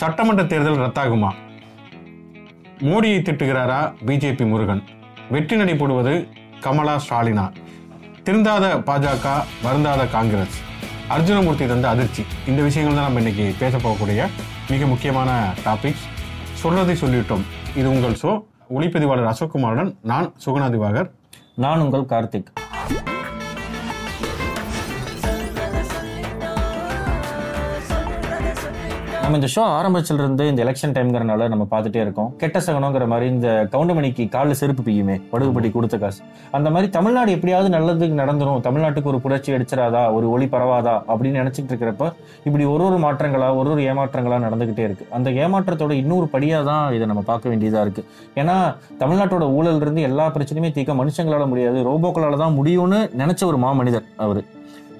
சட்டமன்ற தேர்தல் ரத்தாகுமா? மோடியை திட்டுகிறாரா பிஜேபி முருகன்? வெற்றி நடை போடுவது கமலா ஸ்டாலினா? திருந்தாத பாஜக வருந்தாத காங்கிரஸ். அர்ஜுனமூர்த்தி தந்த அதிர்ச்சி. இந்த விஷயங்கள் தான் நம்ம இன்னைக்கு பேச போகக்கூடிய மிக முக்கியமான டாபிக்ஸ் சொல்றதை சொல்லிவிட்டோம். இது உங்கள் ஷோ ஒளிப்பதிவாளர் அசோக்குமாருடன் நான் சுகுணா திவாகர். நான் உங்கள் கார்த்திக். நம்ம இந்த ஷோ ஆரம்பிச்சில இருந்து இந்த எலெக்ஷன் டைம்ங்கிறனால நம்ம பார்த்துட்டே இருக்கோம். கெட்ட சகனங்கிற மாதிரி இந்த கவுண்டமணிக்கு காலில் செருப்பு பியுமே வடுகுப்பட்டி கொடுத்த காசு. அந்த மாதிரி தமிழ்நாடு எப்படியாவது நல்லதுக்கு நடந்துரும். தமிழ்நாட்டுக்கு ஒரு புரட்சி அடிச்சிடாதா? ஒரு ஒளி பரவாதா? அப்படின்னு நினைச்சிட்டு இருக்கிறப்ப இப்படி ஒரு ஒரு மாற்றங்களா ஒரு ஒரு ஏமாற்றங்களா நடந்துகிட்டே இருக்கு. அந்த ஏமாற்றத்தோட இன்னொரு படியா தான் இதை நம்ம பார்க்க வேண்டியதா இருக்கு. ஏன்னா தமிழ்நாட்டோட ஊழல் இருந்து எல்லா பிரச்சனையுமே தீர்க்க மனுஷங்களால முடியாது. ரோபோக்களால தான் முடியும்னு நினைச்ச ஒரு மாமனிதர் அவர்.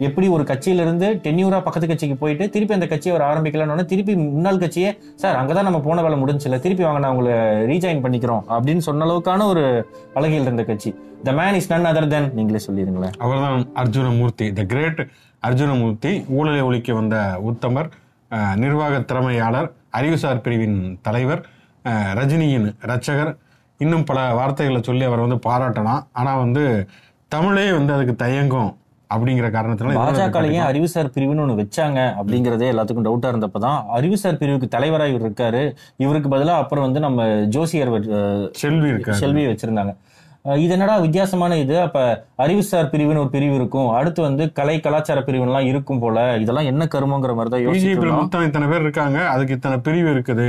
எப்படி ஒரு கட்சியிலிருந்து டென்யூரா பக்கத்து கட்சிக்கு போயிட்டு திருப்பி அந்த கட்சியை அவர் ஆரம்பிக்கலாம்னு திருப்பி முன்னாள் கட்சியே சார் அங்கதான் நம்ம போன வேலை முடிஞ்சுல திருப்பி வாங்க நான் உங்களை ரீஜாயின் பண்ணிக்கிறோம் அப்படின்னு சொன்ன அளவுக்கான ஒரு பலகையில் இருந்த கட்சி. The man is none other than நீங்களே சொல்லிடுங்களேன். அவர் தான் அர்ஜுனமூர்த்தி த கிரேட் அர்ஜுனமூர்த்தி ஊழலை ஒழிக்க வந்த உத்தமர் நிர்வாக திறமையாளர் அறிவுசார் பிரிவின் தலைவர் ரஜினியின் ரட்சகர் இன்னும் பல வார்த்தைகளை சொல்லி அவர் வந்து பாராட்டலாம். ஆனால் வந்து தமிழே வந்து அதுக்கு தயங்கும். அப்படிங்கிற காரணத்தினால இதோட பாஜகலையும் அறிவுசார் பிரிவுன்னு ஒண்ணு வச்சாங்க அப்படிங்கறதே எல்லாத்துக்கும் டவுட்டா இருந்தப்பதான் அறிவுசார் பிரிவுக்கு தலைவரா இவர் இருக்காரு. இவருக்கு பதிலா அப்புறம் வந்து நம்ம ஜோசியர் செல்வி இருக்காரு. செல்வி வச்சிருந்தாங்க. இது என்னடா வித்தியாசமான இது? அப்ப அறிவுசார் பிரிவுன்னு ஒரு பிரிவு இருக்கும். அடுத்து வந்து கலை கலாச்சார பிரிவுலாம் இருக்கும் போல. இதெல்லாம் என்ன கருமங்கிற மாதிரி தான் மொத்தம் இத்தனை பேர் இருக்காங்க. அதுக்கு இத்தனை பிரிவு இருக்குது.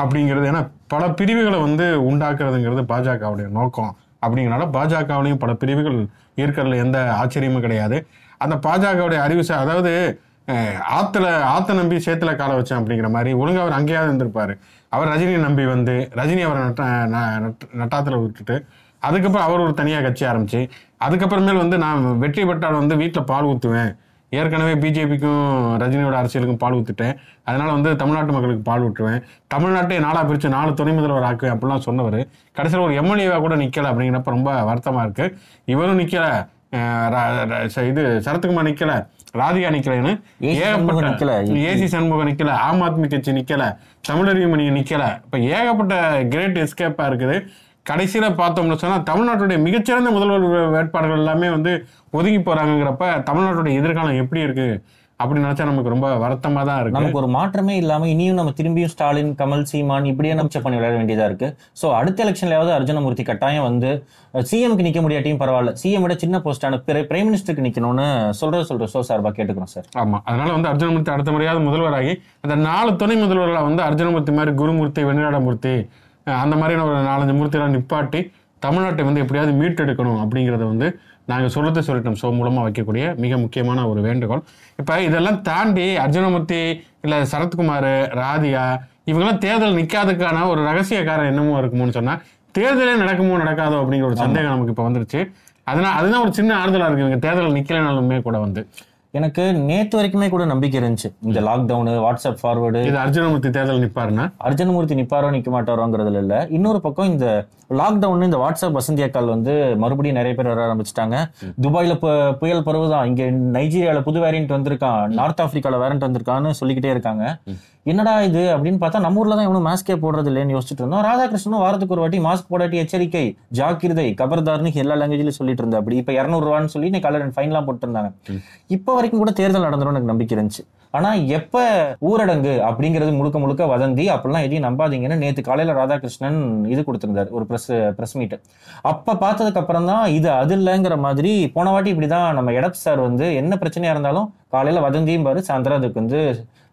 அப்படிங்கிறது ஏன்னா பல பிரிவுகளை வந்து உண்டாக்குறதுங்கிறது பாஜகவுடைய நோக்கம். அப்படிங்கிறனால பாஜகவிலையும் பல பிரிவுகள் இருக்கிறதுல எந்த ஆச்சரியமும் கிடையாது. அந்த பாஜகவுடைய அறிவு அதாவது ஆற்றுல ஆத்துல ஆத்த நம்பி சேத்துல கால வச்சேன் அப்படிங்கிற மாதிரி ஒழுங்காக அவர் அங்கேயாவது இருந்திருப்பாரு. அவர் ரஜினியை நம்பி வந்து ரஜினி அவரை நட்ட ந- நட்- நட்டாத்துல விட்டுட்டு அதுக்கப்புறம் அவர் ஒரு தனியாக கட்சி ஆரம்பிச்சு அதுக்கப்புறமேல் வந்து நான் வெற்றி பெற்றால் வந்து வீட்டில் பால் ஊற்றுவேன் ஏற்கனவே பிஜேபிக்கும் ரஜினியோட அரசியலுக்கும் பால் ஊத்துட்டேன். அதனால வந்து தமிழ்நாட்டு மக்களுக்கு பால் ஊற்றுவேன் தமிழ்நாட்டை நாளா பிரிச்சு நாலு துணை முதல்வர் ஆக்குவேன் அப்படிலாம் சொன்னவர். கடைசியில் ஒரு எம்எல்ஏவா கூட நிக்கல அப்படிங்கிறப்ப ரொம்ப வருத்தமா இருக்கு. இவரும் ச- இது சரத்குமார் நிக்கல. ராதிகா நிக்கலன்னு. நிக்கல. ஏசி சண்முகம் நிக்கல. ஆம் ஆத்மி கட்சி நிக்கல. தமிழறிவுமணி நிக்கல. இப்ப ஏகப்பட்ட கிரேட் எஸ்கேப்பா இருக்குது. கடைசியில பார்த்தோம்னு சொன்னா தமிழ்நாட்டுடைய மிகச்சிறந்த முதல்வர் வேட்பாளர்கள் எல்லாமே வந்து ஒதுங்கி போறாங்கங்கிறப்ப தமிழ்நாட்டுடைய எதிர்காலம் எப்படி இருக்கு அப்படின்னு நினைச்சா நமக்கு ரொம்ப வருத்தமா தான் இருக்கு. நமக்கு ஒரு மாற்றமே இல்லாம இனியும் நம்ம திரும்பியும் ஸ்டாலின் கமல் சீமான் இப்படியே நம்ம பண்ணி விளையாட வேண்டியதா இருக்கு. சோ அடுத்த எலெக்ஷன்லயாவது அர்ஜுனமூர்த்தி கட்டாயம் வந்து சிஎம்க்கு நிக்க முடியாட்டியும் பரவாயில்ல. சிஎம் விட சின்ன போஸ்டான பிரைம் மினிஸ்டருக்கு நிக்கணும்னு சொல்ற சொல்ற சோ சார்பா கேட்டுக்கிறோம் சார். ஆமா. அதனால வந்து அர்ஜுனமூர்த்தி அடுத்த முறையாவது முதல்வராகி அந்த நாலு துணை முதல்வர்களா வந்து அர்ஜுனமூர்த்தி மாதிரி குருமூர்த்தி வெண்ணிலாடமூர்த்தி அந்த மாதிரியான ஒரு நாலஞ்சு மூர்த்தியெல்லாம் நிப்பாட்டி தமிழ்நாட்டை வந்து எப்படியாவது மீட்டெடுக்கணும் அப்படிங்கிறத வந்து நாங்கள் சொல்றதை சொல்லிட்டோம். ஷோ மூலமா வைக்கக்கூடிய மிக முக்கியமான ஒரு வேண்டுகோள். இப்போ இதெல்லாம் தாண்டி அர்ஜுனமூர்த்தி இல்லை சரத்குமார் ராதிகா இவங்கெல்லாம் தேர்தல் நிற்காததுக்கான ஒரு ரகசிய காரணம் என்னமோ இருக்குமோன்னு சொன்னா தேர்தலே நடக்குமோ நடக்காதோ அப்படிங்கிற ஒரு சந்தேகம் நமக்கு இப்போ வந்துருச்சு. அதனால அதுதான் ஒரு சின்ன ஆறுதலா இருக்கு. இவங்க தேர்தல் நிக்கலைனாலுமே கூட வந்து. எனக்கு நேத்து வரைக்குமே கூட நம்பிக்கை இருந்துச்சு. இந்த லாக்டவுனு வாட்ஸ்அப் ஃபார்வர்டு இது அர்ஜுனமூர்த்தி தேர்தல் நிப்பாருன்னா அர்ஜுனமூர்த்தி நிப்பாரோ நிக்க மாட்டாரோங்கிறதுல இல்ல. இன்னொரு பக்கம் இந்த லாக்டவுன் இந்த வாட்ஸ்அப் வசந்தி அக்கால் வந்து மறுபடியும் நிறைய பேர் வர ஆரம்பிச்சிட்டாங்க. துபாயில புயல் பருவதான் இங்க நைஜீரியால புது வேரியன்ட் வந்திருக்கான். நார்த் ஆப்பிரிக்கால வேரியன்ட் வந்திருக்கான்னு சொல்லிக்கிட்டே இருக்காங்க. என்னடா இது அப்படின்னு பார்த்தா நம்ம ஊர்ல தான் எவனும் மாஸ்கே போடுறது இல்லைன்னு யோசிச்சுட்டு இருந்தோம். ராதாகிருஷ்ணனும் வாரத்துக்கு ஒரு வாட்டி மாஸ்க் போடாட்டி எச்சரிக்கை ஜாக்கிரதை கபர்தார்னு எல்லா லாங்குவேஜ்லயும் சொல்லிட்டு இருந்தா அப்படி இப்ப இருநூறு ரூபான்னு சொல்லி இன்னைக்கு காலையில் ஃபைன்லாம் போட்டு இருந்தாங்க இப்ப வரைக்கும் கூட தேர்தல் நடந்துரும் எனக்கு நம்பிக்கை இருந்துச்சு. ஆனா எப்ப ஊரடங்கு அப்படிங்கிறது முழுக்க முழுக்க வதந்தி அப்படிலாம் எதையும் நம்பாதீங்கன்னு நேத்து காலையில ராதாகிருஷ்ணன் இது கொடுத்திருந்தார் ஒரு பிரஸ் பிரஸ் மீட் அப்ப பார்த்ததுக்கு அப்புறம் தான் இது அது இல்லைங்கிற மாதிரி போன வாட்டி இப்படிதான் நம்ம எடப் சார் வந்து என்ன பிரச்சனையா இருந்தாலும் காலையில வதந்தியும் பாரு சாயந்தரம் அதுக்கு வந்து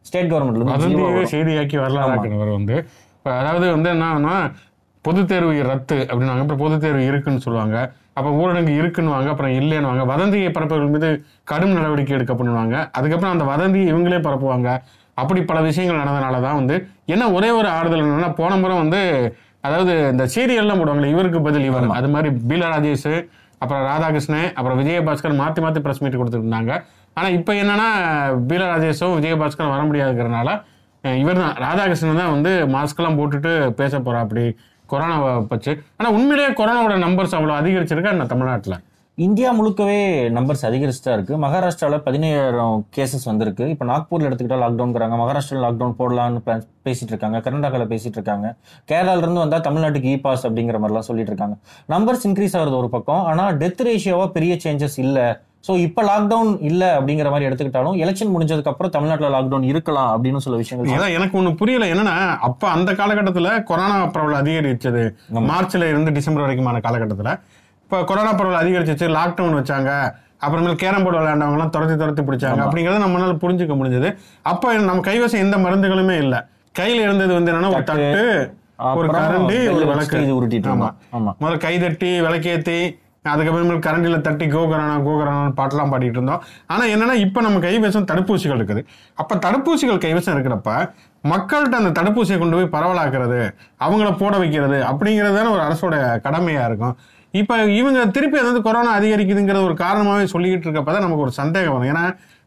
ஸ்டேட் கவர்மெண்ட்ல. செய்தியாக்கி வரலாறுவர் வந்து. அதாவது வந்து என்னன்னா பொது தேர்வு ரத்து அப்படின்னாங்க அப்புறம் பொது தேர்வு இருக்குன்னு சொல்லுவாங்க. அப்ப ஊரடங்கு இருக்குன்னுவாங்க. அப்புறம் இல்லைன்னுவாங்க. வதந்தியை பரப்பவர்கள் மீது கடும் நடவடிக்கை எடுக்கப்படுவாங்க அதுக்கப்புறம் அந்த வதந்தியை இவங்களே பரப்புவாங்க. அப்படி பல விஷயங்கள் நடந்தனால தான் வந்து என்ன ஒரே ஒரு ஆறுதல் என்னன்னா போன முறை வந்து அதாவது இந்த சீரியல்லாம் போடுவாங்களே இவருக்கு பதில் இவர். அது மாதிரி பீலா ராஜேஷ் அப்புறம் ராதாகிருஷ்ணன் அப்புறம் விஜயபாஸ்கர் மாத்தி மாத்தி பிரஸ் மீட் கொடுத்துட்டு இருந்தாங்க ஆனா இப்போ என்னன்னா பீலா ராஜேஷும் விஜயபாஸ்கரும் வர முடியாதுங்கிறனால இவர் தான் ராதாகிருஷ்ணன் தான் வந்து மாஸ்க்லாம் போட்டுட்டு பேச போறா அப்படி கொரோனாவை பச்சு. ஆனால் உண்மையிலேயே கொரோனாவோட நம்பர்ஸ் அவ்வளோ அதிகரிச்சிருக்கா என்ன தமிழ்நாட்டில்? இந்தியா முழுக்கவே நம்பர்ஸ் அதிகரிச்சுட்டா இருக்குது மகாராஷ்டிராவில் பதினேழாயிரம் கேசஸ் வந்திருக்கு. இப்போ நாக்பூரில் எடுத்துக்கிட்டால் லாக்டவுன்ங்கிறாங்க மகாராஷ்டிராவில் லாக்டவுன் போடலான்னு பேசிகிட்டு இருக்காங்க கர்நாடகாவில் பேசிகிட்டு இருக்காங்க கேரளாவிலேருந்து வந்தால் தமிழ்நாட்டுக்கு இ பாஸ் அப்படிங்கிற மாதிரிலாம் சொல்லிட்டு இருக்காங்க நம்பர்ஸ் இன்க்ரீஸ் ஆகுறது ஒரு பக்கம். ஆனால் டெத் ரேஷியோவாக பெரிய சேஞ்சஸ் இல்லை. ஸோ இப்போ லாக்டவுன் இல்ல அப்படிங்கிற மாதிரி எடுத்துக்கிட்டாலும் எலெக்ஷன் முடிஞ்சதுக்கு அப்புறம் தமிழ்நாட்டில் லாக்டவுன் இருக்கலாம் அப்படின்னு சில விஷயங்கள் ஏன்னா எனக்கு ஒண்ணு புரியல. என்னன்னா அப்ப அந்த காலகட்டத்துல கொரோனா பரவல் அதிகரிச்சது. மார்ச்ல இருந்து டிசம்பர் வரைக்குமான காலகட்டத்துல. இப்ப கொரோனா பரவல் அதிகரிச்சிச்சு லாக்டவுன் வச்சாங்க. அப்புறமேல் கேரம் போர்டு விளையாண்டவங்க எல்லாம் துரத்தி துரத்தி பிடிச்சாங்க. அப்படிங்கறத நம்மளால புரிஞ்சுக்க முடிஞ்சது. அப்ப நம்ம கைவசம் எந்த மருந்துகளுமே இல்ல. கையில இருந்தது வந்து என்னன்னா ஒரு தட்டு, ஒரு கரண்டி ஒரு விளக்கு. உருட்டிட்டு முதல்ல கை தட்டி விளக்கேத்தி அதுக்கப்புறமேல் கரண்டில் தட்டி கோகரானா கோகரானான்னு பாட்டெலாம் பாடிட்டு இருந்தோம். ஆனால் என்னன்னா இப்போ நம்ம கைவசம் தடுப்பூசிகள் இருக்குது. அப்போ தடுப்பூசிகள் கைவசம் இருக்கிறப்ப மக்கள்கிட்ட அந்த தடுப்பூசியை கொண்டு போய் பரவலாக்குறது அவங்கள போட வைக்கிறது அப்படிங்கிறது தானே ஒரு அரசோட கடமையாக இருக்கும். இப்போ இவங்க திருப்பி அதாவது கொரோனா அதிகரிக்குதுங்கிற ஒரு காரணமாகவே சொல்லிக்கிட்டு இருக்கப்பதான் நமக்கு ஒரு சந்தேகம் வரும். ஏன்னா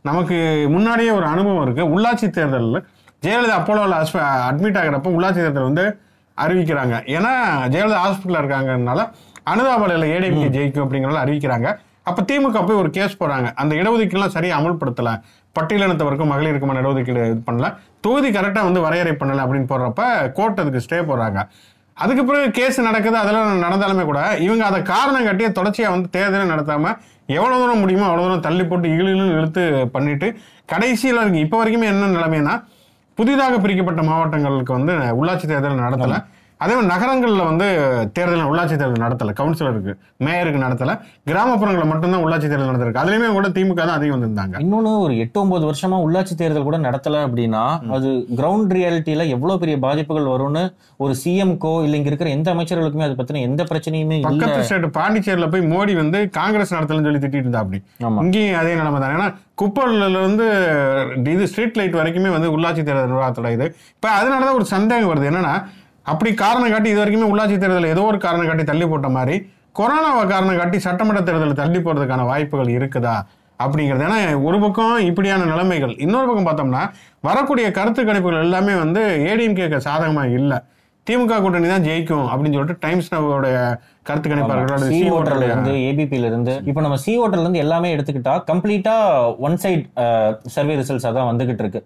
நமக்கு முன்னாடியே ஒரு அனுபவம் இருக்குது உள்ளாட்சி தேர்தலில் ஜெயலலிதா அப்போலோவில் அட்மிட் ஆகிறப்ப உள்ளாட்சி தேர்தல் வந்து அறிவிக்கிறாங்க. ஏன்னா ஜெயலலிதா ஹாஸ்பிட்டலில் இருக்காங்கனால அனுதாபலையில் ஏடிஎம்கே ஜெயிக்கும் அப்படிங்கிறத அறிவிக்கிறாங்க. அப்ப திமுக போய் ஒரு கேஸ் போறாங்க அந்த இடஒதுக்கீடுலாம் சரியா அமல்படுத்தல. பட்டியலினத்தவருக்கும் மகளிருக்குமான இடஒதுக்கீடு இது பண்ணல. தொகுதி கரெக்டா வந்து வரையறை பண்ணல அப்படின்னு போடுறப்ப கோர்ட் அதுக்கு ஸ்டே போடுறாங்க. அதுக்கு பிறகு கேஸ் நடக்குது அதெல்லாம் நடந்தாலுமே கூட இவங்க அதை காரணம் கட்டியே தொடர்ச்சியா வந்து தேர்தலை நடத்தாம எவ்வளவு தூரம் முடியுமோ அவ்வளவு தூரம் தள்ளி போட்டு இழு இழுன்னு இழுத்து பண்ணிட்டு கடைசியில் இப்போ வரைக்குமே என்ன நிலைமைனா புதிதாக பிரிக்கப்பட்ட மாவட்டங்களுக்கு வந்து உள்ளாட்சி தேர்தல் நடத்தலை. அதே மாதிரி நகரங்கள்ல வந்து தேர்தல் உள்ளாட்சி தேர்தல் நடத்தல கவுன்சிலருக்கு மேயருக்கு நடத்தல கிராமப்புறங்களில் மட்டும்தான் உள்ளாட்சி தேர்தல் நடந்திருக்கு. அதுலயுமே கூட திமுக தான் அதிகம் வந்திருந்தாங்க. இன்னொன்னு ஒரு எட்டு ஒன்பது வருஷமா உள்ளாட்சி தேர்தல் கூட நடத்தல அப்படின்னா அது கிரவுண்ட் ரியாலிட்டியில எவ்வளவு பெரிய பாதிப்புகள் வரும்னு ஒரு சிஎம்கோ இல்ல இங்க இருக்கிற எந்த அமைச்சர்களுக்குமே அதை பத்தின எந்த பிரச்சனையுமே பக்கத்து ஸ்டேட் பாண்டிச்சேரியில போய் மோடி வந்து காங்கிரஸ் நடத்தலன்னு சொல்லி திட்டிட்டு இருந்தா அப்படி. இங்கேயும் அதே நிலைமை தான். ஏன்னா குப்பல்ல இருந்து இது ஸ்ட்ரீட் லைட் வரைக்குமே வந்து உள்ளாட்சி தேர்தல் நிர்வாகத்தோட இது இப்ப அதனாலதான் ஒரு சந்தேகம் வருது. என்னன்னா அப்படி காரணம் காட்டி இது வரைக்குமே உள்ளாட்சி தேர்தல் ஏதோ ஒரு காரணம் காட்டி தள்ளி போட்ட மாதிரி கொரோனாவை காரணம் காட்டி சட்டமன்ற தேர்தல் தள்ளி போகிறதுக்கான வாய்ப்புகள் இருக்குதா அப்படிங்கிறது. ஏன்னா ஒரு பக்கம் இப்படியான நிலைமைகள் இன்னொரு பக்கம் பார்த்தோம்னா வரக்கூடிய கருத்து கணிப்புகள் எல்லாமே வந்து ஏடிஎம்கேக்கு சாதகமாக இல்லை. திமுக கூட்டணி தான் ஜெயிக்கும் அப்படின்னு சொல்லிட்டு டைம்ஸ் நவோடைய கருத்து கணிப்பாளர்களோட சி ஓட்டர்ல இருந்து ஏபிபில இருந்து இப்போ நம்ம சி ஓட்டர்ல இருந்து எல்லாமே எடுத்துக்கிட்டா கம்ப்ளீட்டா ஒன் சைட் சர்வே ரிசல்ட்ஸ் தான் வந்துகிட்டு இருக்கு.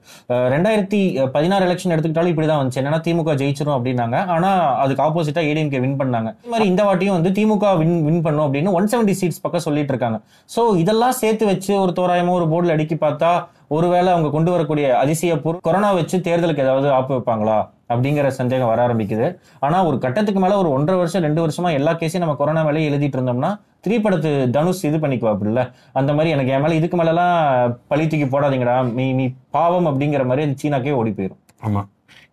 ரெண்டாயிரத்தி பதினாறு எலெக்ஷன் எடுத்துக்கிட்டாலும் இப்படிதான் வந்துச்சு. என்னன்னா திமுக ஜெயிச்சிரும் அப்படின்னாங்க. ஆனா அதுக்கு ஆப்போசிட்டா ஏடிஎம்கே வின் பண்ணாங்க. இந்த மாதிரி இந்த வாட்டியும் வந்து திமுக வின் வின் பண்ணும் அப்படின்னு ஒன் செவன்டி சீட்ஸ் பக்கம் சொல்லிட்டு இருக்காங்க. சோ இதெல்லாம் சேர்த்து வச்சு ஒரு தோராயமா ஒரு போர்டில் அடுக்கி பார்த்தா ஒருவேளை அவங்க கொண்டு வரக்கூடிய அதிசய பொருள் கொரோனா வச்சு தேர்தலுக்கு ஏதாவது ஆப்பு வைப்பாங்களா? அப்படிங்கிற சந்தேகம் வர ஆரம்பிக்குது. ஆனா ஒரு கட்டத்துக்கு மேல ஒரு ஒன்றரை வருஷம் ரெண்டு வருஷமா எல்லா கேஸையும் நம்ம கொரோனா மேலே எழுதிட்டு இருந்தோம்னா த்ரீ படத்து தனுஷ் இது பண்ணிக்குவாப்புல. அந்த மாதிரி எனக்கு என் மேல இதுக்கு மேலலாம் பழி தூக்கி போடாதீங்கடா. நீ நீ பாவம் அப்படிங்கிற மாதிரி அது சீனாக்கே ஓடி போயிடும் ஆமா.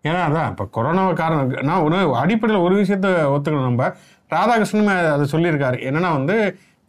ஏன்னா அதான் இப்ப கொரோனாவை காரணம் நான் ஒரு அடிப்படையில் ஒரு விஷயத்த ஒத்துக்கணும். நம்ம ராதாகிருஷ்ணன் அதை சொல்லியிருக்காரு. என்னன்னா வந்து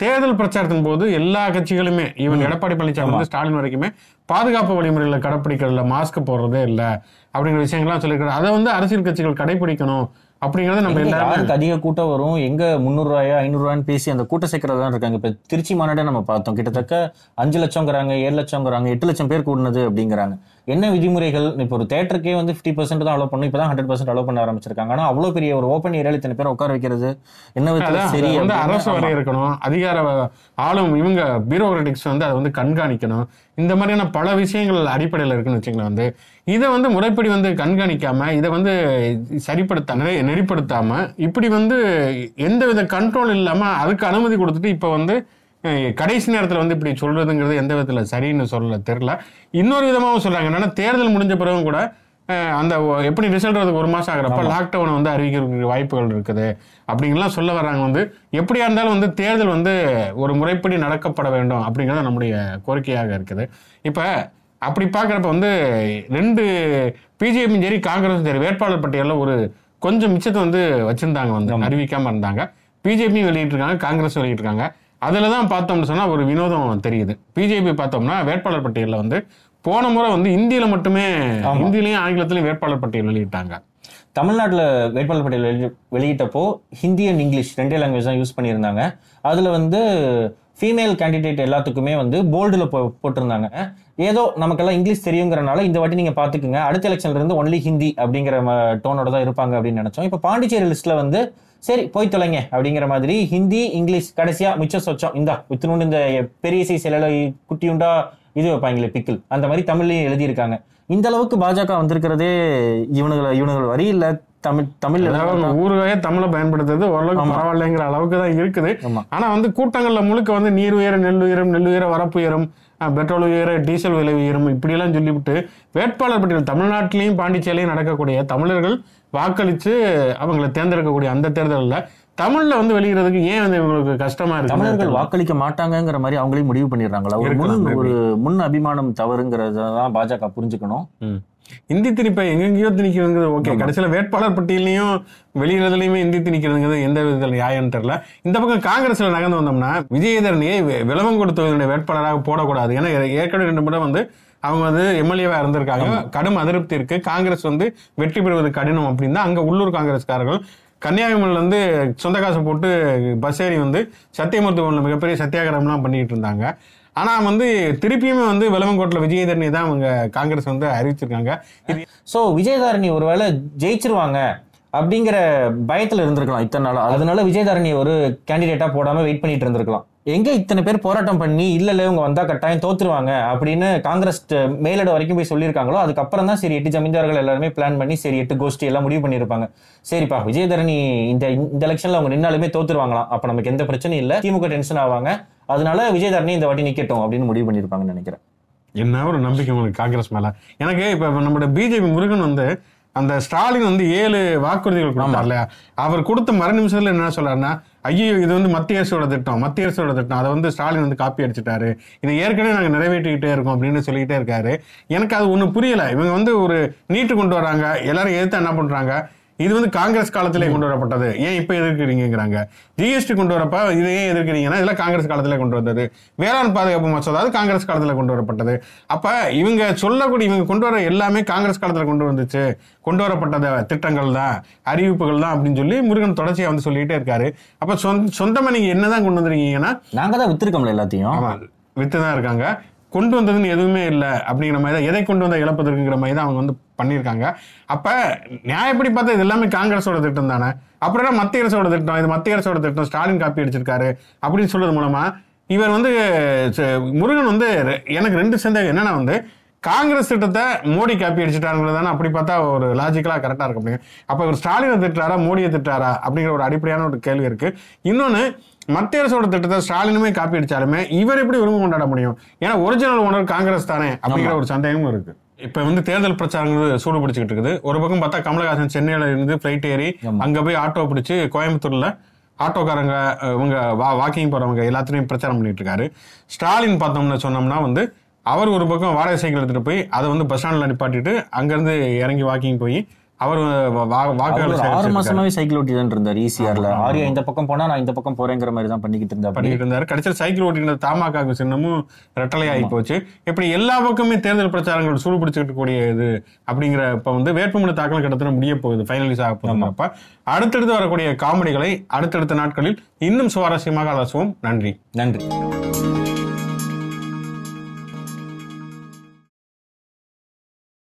தேர்தல் பிரச்சாரத்தின் போது எல்லா கட்சிகளுமே ஈவன் எடப்பாடி பழனிசாமி வந்து ஸ்டாலின் வரைக்குமே பாதுகாப்பு வழிமுறைகளை கடைப்பிடிக்கிறதுல மாஸ்க் போடுறதே இல்லை அப்படிங்கிற விஷயங்கள்லாம் சொல்லியிருக்காரு. அதை வந்து அரசியல் கட்சிகள் கடைபிடிக்கணும் அப்படிங்கறத நம்ம எல்லாரும் அதிக கூட்டம் வரும்? எங்க முந்நூறு ரூபாயா ஐநூறு ரூபான்னு பேசி அந்த கூட்ட சேர்க்கறது தான் இருக்காங்க. இப்ப திருச்சி மாநாட்டை நம்ம பார்த்தோம். கிட்டத்தட்ட அஞ்சு லட்சம்ங்கிறாங்க ஏழு லட்சம்ங்கிறாங்க எட்டு லட்சம் பேர் கூடுனது அப்படிங்கிறாங்க. என்ன விதிமுறைகள்? இப்போ ஒரு தேட்டருக்கே வந்து ஃபிஃப்டி பர்சன்ட் தான் அலோவ் பண்ணும் இப்பதான் ஹண்ட்ரட் பர்சன்ட் அலோவ் பண்ண ஆரம்பிச்சிருக்காங்க. ஆனா அவ்வளவு பெரிய ஒரு ஓப்பன் ஏரியால இத்தனை பேர் உட்கார வைக்கிறது? என்ன விதத்துல சரி வந்து அரசு வரை இருக்கணும். அதிகார ஆளும் இவங்க பியூரோக்ராட்டிக்ஸ் வந்து அதை வந்து கண்காணிக்கணும். இந்த மாதிரியான பல விஷயங்கள் அடிப்படையில் இருக்குன்னு வச்சுங்களேன் வந்து. இதை வந்து முறைப்படி வந்து கண்காணிக்காம இதை வந்து சரிப்படுத்த நெறி- நெறிப்படுத்தாம இப்படி வந்து எந்த வித கண்ட்ரோல் இல்லாம அதுக்கு அனுமதி கொடுத்துட்டு இப்ப வந்து கடைசி நேரத்துல வந்து இப்படி சொல்றதுங்கிறது எந்த விதத்துல சரின்னு சொல்ல தெரியல. இன்னொரு விதமாவும் சொல்றாங்க. என்னன்னா தேர்தல் முடிஞ்ச பிறகும் கூட அந்த எப்படி ரிசல்ட் வரதுக்கு ஒரு மாசம் ஆகிறப்ப லாக்டவுன் வந்து அறிவிக்கிறதுக்கு வாய்ப்புகள் இருக்குது. அப்படிங்கலாம் சொல்ல வர்றாங்க வந்து எப்படியா இருந்தாலும் வந்து தேர்தல் வந்து ஒரு முறைப்படி நடக்கப்பட வேண்டும் அப்படிங்கிறது நம்முடைய கோரிக்கையாக இருக்குது. இப்ப அப்படி பார்க்குறப்ப வந்து ரெண்டு பிஜேபியும் சரி காங்கிரஸும் சரி வேட்பாளர் பட்டியலில் ஒரு கொஞ்சம் மிச்சத்தை வந்து வச்சிருந்தாங்க வந்து அறிவிக்காம இருந்தாங்க. பிஜேபியும் வெளியிட்டிருக்காங்க காங்கிரஸ் வெளியிட்டிருக்காங்க. அதில் தான் பார்த்தோம்னு சொன்னால் ஒரு வினோதம் தெரியுது. பிஜேபி பார்த்தோம்னா வேட்பாளர் பட்டியலில் வந்து போன முறை வந்து இந்தியில மட்டுமே ஹிந்திலையும் ஆங்கிலத்திலையும் வேட்பாளர் பட்டியல் வெளியிட்டாங்க. தமிழ்நாட்டுல வேட்பாளர் பட்டியல் வெளி- வெளியிட்டப்போ ஹிந்தி அண்ட் இங்கிலீஷ் ரெண்டே லாங்குவேஜ் தான் யூஸ் பண்ணியிருந்தாங்க. அதுல வந்து ஃபீமேல் கேண்டிடேட் எல்லாத்துக்குமே வந்து போல்டுல போட்டிருந்தாங்க. ஏதோ நமக்கெல்லாம் இங்கிலீஷ் தெரியுங்கிறனால இந்த வாட்டி நீங்கள் பார்த்துக்குங்க அடுத்த எலெக்ஷன்ல இருந்து ஒன்லி ஹிந்தி அப்படிங்கிற டோனோட தான் இருப்பாங்க அப்படின்னு நினச்சோம். இப்போ பாண்டிச்சேரி லிஸ்ட்டில் வந்து சரி போய் தொலைங்க அப்படிங்கிற மாதிரி ஹிந்தி இங்கிலீஷ் கடைசியாக மிச்சம் சொச்சம் இந்தா வித்துணுண்டு இந்த பெரிய சைஸ் இலையில குட்டியுண்டா இது வைப்பாங்களே பிக்கிள் அந்த மாதிரி தமிழ்லையும் எழுதியிருக்காங்க. இந்த அளவுக்கு பாஜக வந்திருக்கிறதே இவனுங்களை இவனுங்கள் வரி இல்ல. தமிழ் தமிழ் ஊருகையே தமிழை பயன்படுத்துறது ஓரளவுக்கு பரவாயில்லைங்கிற அளவுக்கு தான் இருக்குது. ஆனா வந்து கூட்டங்கள்ல முழுக்க வந்து நீர் உயர நெல் உயரம் நெல் உயர வரப்பு உயரம் பெட்ரோல் உயர டீசல் விலை உயரும் இப்படியெல்லாம் சொல்லிவிட்டு வேட்பாளர் பட்டியல் தமிழ்நாட்டிலையும் பாண்டிச்சேரியிலையும் நடக்கக்கூடிய தமிழர்கள் வாக்களிச்சு அவங்களை தேர்ந்தெடுக்கக்கூடிய அந்த தேர்தலில் தமிழ்ல வந்து வெளியிறதுக்கு ஏன் வந்து இவங்களுக்கு கஷ்டமா இருக்கு தமிழர்கள் வாக்களிக்க மாட்டாங்கங்கிற மாதிரி அவங்களே முடிவு பண்ணிடுறாங்களா? ஒரு முன். ஒரு முன் அபிமானம் தவறுங்கிறத தான் பாஜக புரிஞ்சுக்கணும். இந்தி திணிப்பை எங்கெங்கேயோ திணிக்கிறதுங்கிறது ஓகே கடைசியில வேட்பாளர் பட்டியலையும் வெளியிறதுலயுமே இந்தி திணிக்கிறதுங்கிறது எந்த விதத்தில் நியாயம்னு தெரியல. இந்த பக்கம் காங்கிரஸ்ல நகர்ந்து வந்தோம்னா விஜயதரணியை வி- விளவங்கொடு தொகுதியுடைய வேட்பாளராக போடக்கூடாது. ஏன்னா ஏற்கனவே ரெண்டு முறை வந்து அவங்க வந்து எம்எல்ஏவா இருந்திருக்காங்க. கடும் அதிருப்தி இருக்கு. காங்கிரஸ் வந்து வெற்றி பெறுவது கடினம் அப்படின்னு தான் அங்க உள்ளூர் காங்கிரஸ்காரர்கள் கன்னியாகுமரியிலேருந்து சொந்த காசு போட்டு பஸ் ஏறி வந்து சத்தியமூர்த்தி மிகப்பெரிய சத்தியாகிரகம்லாம் பண்ணிக்கிட்டு இருந்தாங்க. ஆனால் வந்து திருப்பியுமே வந்து விளம்பங்கோட்டில் விஜயதரணி தான் அவங்க காங்கிரஸ் வந்து அறிவிச்சிருக்காங்க. இது ஸோ விஜயதாரணி ஒருவேளை ஜெயிச்சிருவாங்க அப்படிங்கிற பயத்தில் இருந்திருக்கலாம் இத்தனை நாள். அதனால விஜயதாரணி ஒரு கேண்டிடேட்டாக போடாமல் வெயிட் பண்ணிட்டு இருந்திருக்கலாம். எங்க இத்தனை பேர் போராட்டம் பண்ணி இல்ல இல்ல இவங்க வந்தா கட்டாயம் தோத்துருவாங்க அப்படின்னு காங்கிரஸ் மேலிட வரைக்கும் போய் சொல்லியிருக்காங்களோ அதுக்கப்புறம் தான் சரி எட்டு ஜமீன்தார்கள் எல்லாருமே பிளான் பண்ணி சரி எட்டு கோஷ்டி எல்லாம் முடிவு பண்ணியிருப்பாங்க. சரிப்பா விஜயதரணி இந்த இந்த எலெக்ஷன்ல அவங்க நின்னாலுமே தோத்துருவாங்களாம். அப்ப நமக்கு எந்த பிரச்சனையும் இல்ல. திமுக டென்ஷன் ஆவாங்க. அதனால விஜயதரணி இந்த வாட்டி நிக்கட்டும் அப்படின்னு முடிவு பண்ணியிருப்பாங்கன்னு நினைக்கிறேன். என்ன ஒரு நம்பிக்கை உங்களுக்கு காங்கிரஸ் மேல? எனக்கு இப்ப நம்மளோட பிஜேபி முருகன் வந்து அந்த ஸ்டாலின் வந்து ஏழு வாக்குறுதிகள் கொடுத்தார் இல்லையா? அவர் கொடுத்த மறு நிமிஷத்துல என்ன சொல்றாருன்னா ஐயோ இது வந்து மத்திய அரசோட திட்டம் மத்திய அரசோட திட்டம். அதை வந்து ஸ்டாலின் வந்து காப்பி அடிச்சிட்டாரு. இதை ஏற்கனவே நாங்க நிறைவேற்றிக்கிட்டே இருக்கோம் அப்படின்னு சொல்லிக்கிட்டே இருக்காரு. எனக்கு அது ஒண்ணு புரியல. இவங்க வந்து ஒரு நீட்டு கொண்டு வராங்க. எல்லாரும் எதிர்த்து என்ன பண்றாங்க? இது வந்து காங்கிரஸ் காலத்திலே கொண்டு வரப்பட்டது. ஏன் இப்ப எதிர்க்கிறீங்கிறாங்க ஜிஎஸ்டி கொண்டு வரப்ப இதை ஏன் எதிர்க்கிறீங்கன்னா இதெல்லாம் காங்கிரஸ் காலத்திலே கொண்டு வந்தது. வேளாண் பாதுகாப்பு மசோதா அது காங்கிரஸ் காலத்துல கொண்டு வரப்பட்டது. அப்ப இவங்க சொல்லக்கூடிய இவங்க கொண்டு வர எல்லாமே காங்கிரஸ் காலத்துல கொண்டு வந்துச்சு. கொண்டு வரப்பட்டத திட்டங்கள் தான் அறிவிப்புகள் தான் அப்படின்னு சொல்லி முருகன் தொடர்ச்சியா வந்து சொல்லிட்டே இருக்காரு. அப்ப சொந்த சொந்தமா நீங்க என்னதான் கொண்டு வந்திருக்கீங்கன்னா நாங்க தான் வித்திருக்கோம்ல எல்லாத்தையும். வித்து தான் இருக்காங்க. கொண்டு வந்ததுன்னு எதுவுமே இல்லை அப்படிங்கிற மாதிரி தான் எதை கொண்டு வந்தால் இழப்பதற்குங்கிற மாதிரி தான் அவங்க வந்து பண்ணியிருக்காங்க. அப்ப நியாயப்படி பார்த்தா இது எல்லாமே காங்கிரஸோட திட்டம் தானே? அப்புறம் மத்திய அரசோட திட்டம்? இது மத்திய அரசோட திட்டம் ஸ்டாலின் காப்பி அடிச்சிருக்காரு அப்படின்னு சொல்றது மூலமா இவர் வந்து ச- முருகன் வந்து எனக்கு ரெண்டு சந்தேகம். என்னன்னா வந்து காங்கிரஸ் திட்டத்தை மோடி காப்பி அடிச்சிட்டாருங்கிறது தானே? அப்படி பார்த்தா ஒரு லாஜிக்கலாக கரெக்டாக இருக்கும். அப்படிங்க அப்போ இவர் ஸ்டாலினை திட்டாரா மோடியை திட்டாரா அப்படிங்கிற ஒரு அடிப்படையான ஒரு கேள்வி இருக்குது இன்னொன்று மத்திய அரசோட திட்டத்தை ஸ்டாலினுமே காப்பி அடிச்சாலுமே இவர் எப்படி உரிமை கொண்டாட முடியும்? ஏன்னா ஒரிஜினல் ஓனர் காங்கிரஸ் தானே அப்படிங்கிற ஒரு சந்தேகமும் இருக்கு. இப்ப வந்து தேர்தல் பிரச்சாரங்கள் சூடு பிடிச்சிக்கிட்டு இருக்குது. ஒரு பக்கம் பார்த்தா கமலஹாசன் சென்னையில இருந்து ஃபிளைட் ஏறி. அங்க போய் ஆட்டோ பிடிச்சு கோயம்புத்தூர்ல ஆட்டோக்காரங்க இவங்க வா வாக்கிங் போறவங்க எல்லாத்துலயும் பிரச்சாரம் பண்ணிட்டு இருக்காரு. ஸ்டாலின் பார்த்தோம்னு சொன்னோம்னா வந்து அவர் ஒரு பக்கம் வாடகை சைக்கிள் எடுத்துட்டு போய் அதை வந்து பஸ் ஸ்டாண்ட்ல நிப்பாட்டிட்டு அங்கிருந்து இறங்கி வாக்கிங் போய் அவர் ஆறு. மாசமாவே சைக்கிள் ஓட்டி இருந்தார் ஈசிஆர்ல ஆமா. ஆரியா இந்த பக்கம் போனா நான் இந்த பக்கம் போறேங்கிற மாதிரி தான் பண்ணிக்கிட்டு இருந்தா பண்ணிட்டு இருந்தாரு. கடைசியில் சைக்கிள் ஓட்டின தமாகாக்கு சின்னமும் ரெட்டலை ஆகி போச்சு. இப்படி எல்லா பக்கமே தேர்தல் பிரச்சாரங்கள் சூடு பிடிச்சிட்டு கூடிய இது அப்படிங்கிற இப்ப வந்து வேட்புமனு தாக்கல் கிட்டத்தட்ட முடிய போகுது. ஃபைனலிஸ் ஆக அப்ப அடுத்தடுத்து வரக்கூடிய காமெடிகளை அடுத்தடுத்த நாட்களில் இன்னும் சுவாரஸ்யமாக அலசுவோம். நன்றி. நன்றி.